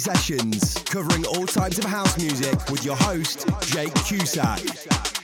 sessions, covering all types of house music with your host, Jake Cusack.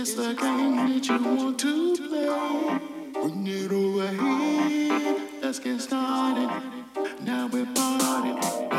It's the game that you want to play. Bring it away. Let's get started. Now we're partying.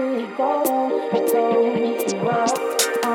we go, we go, we go.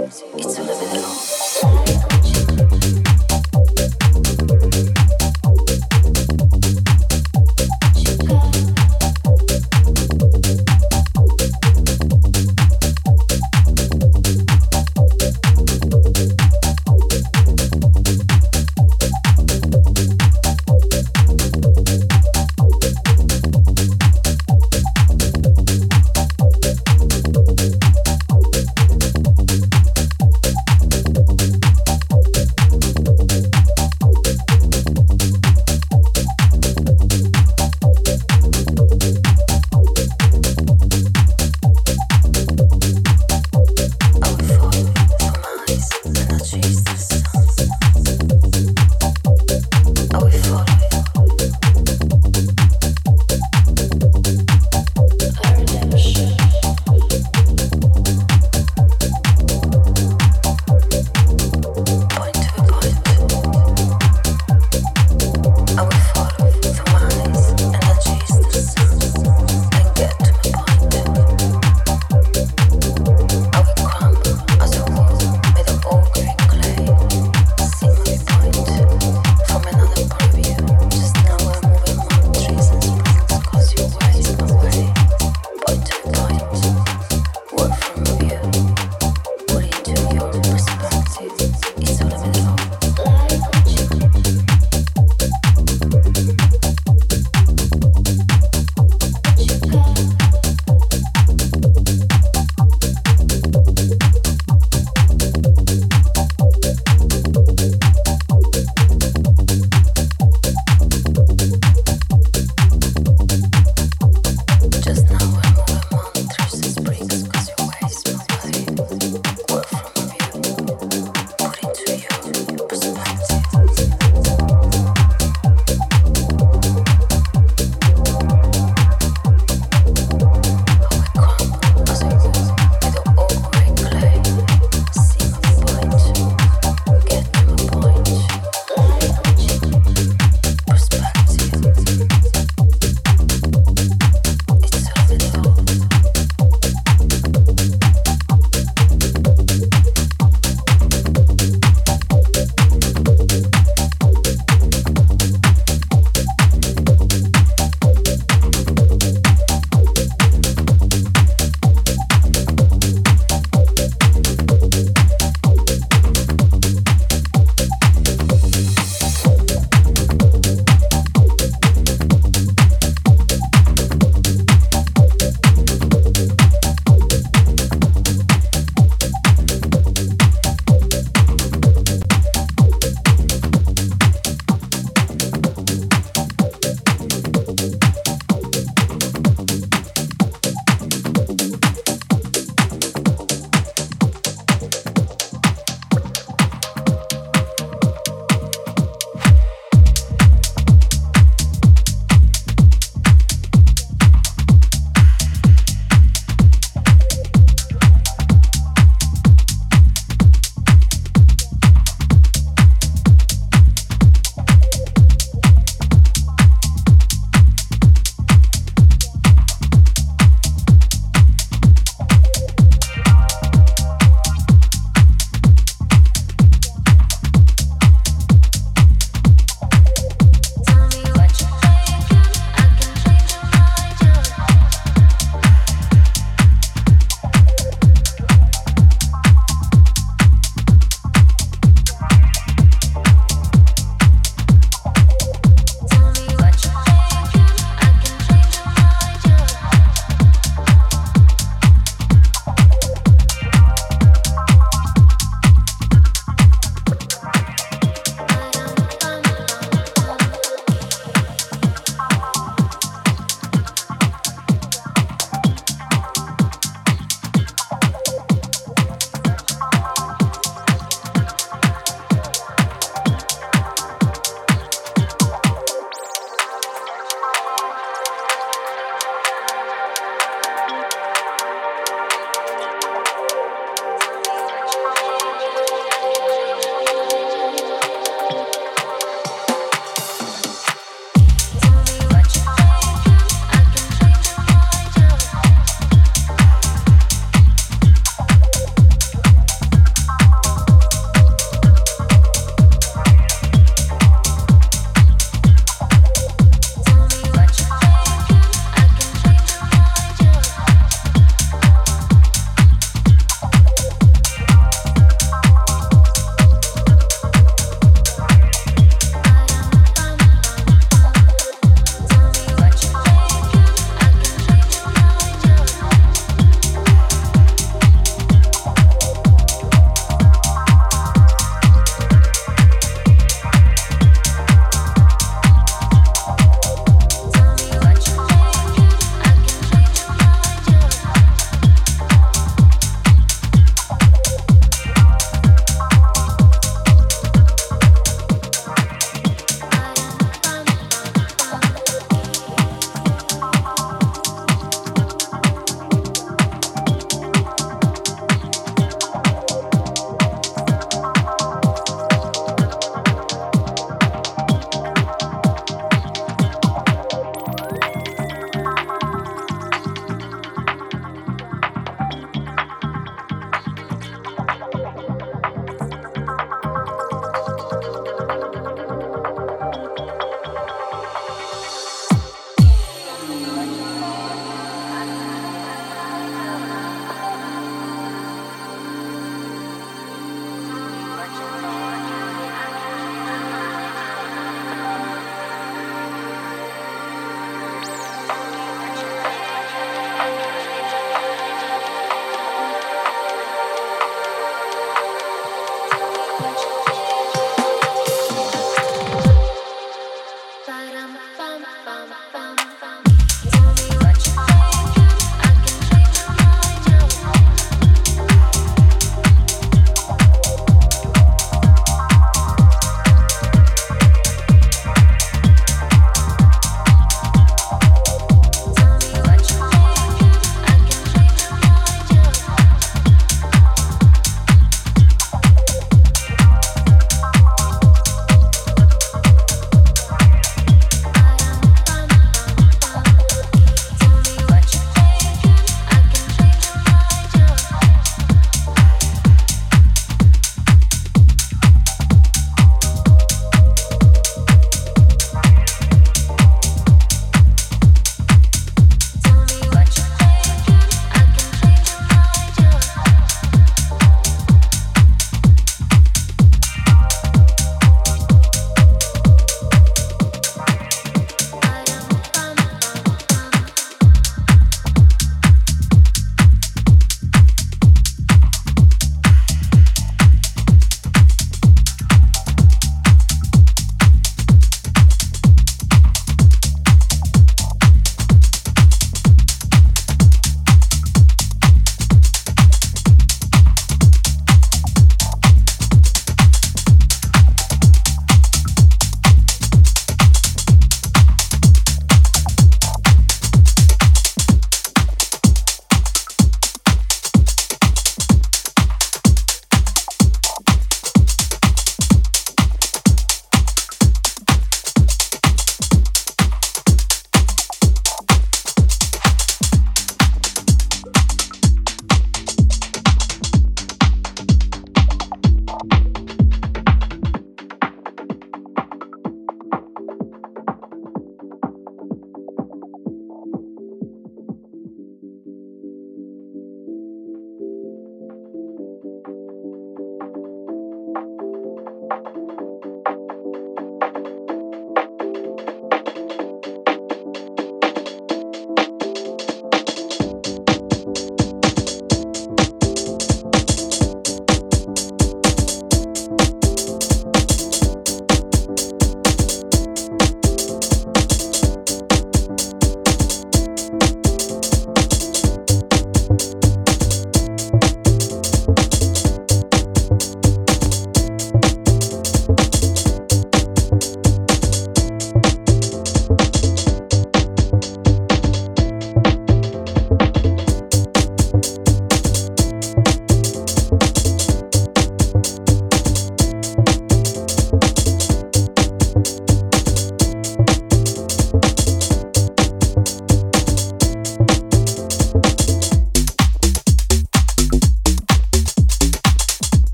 It's a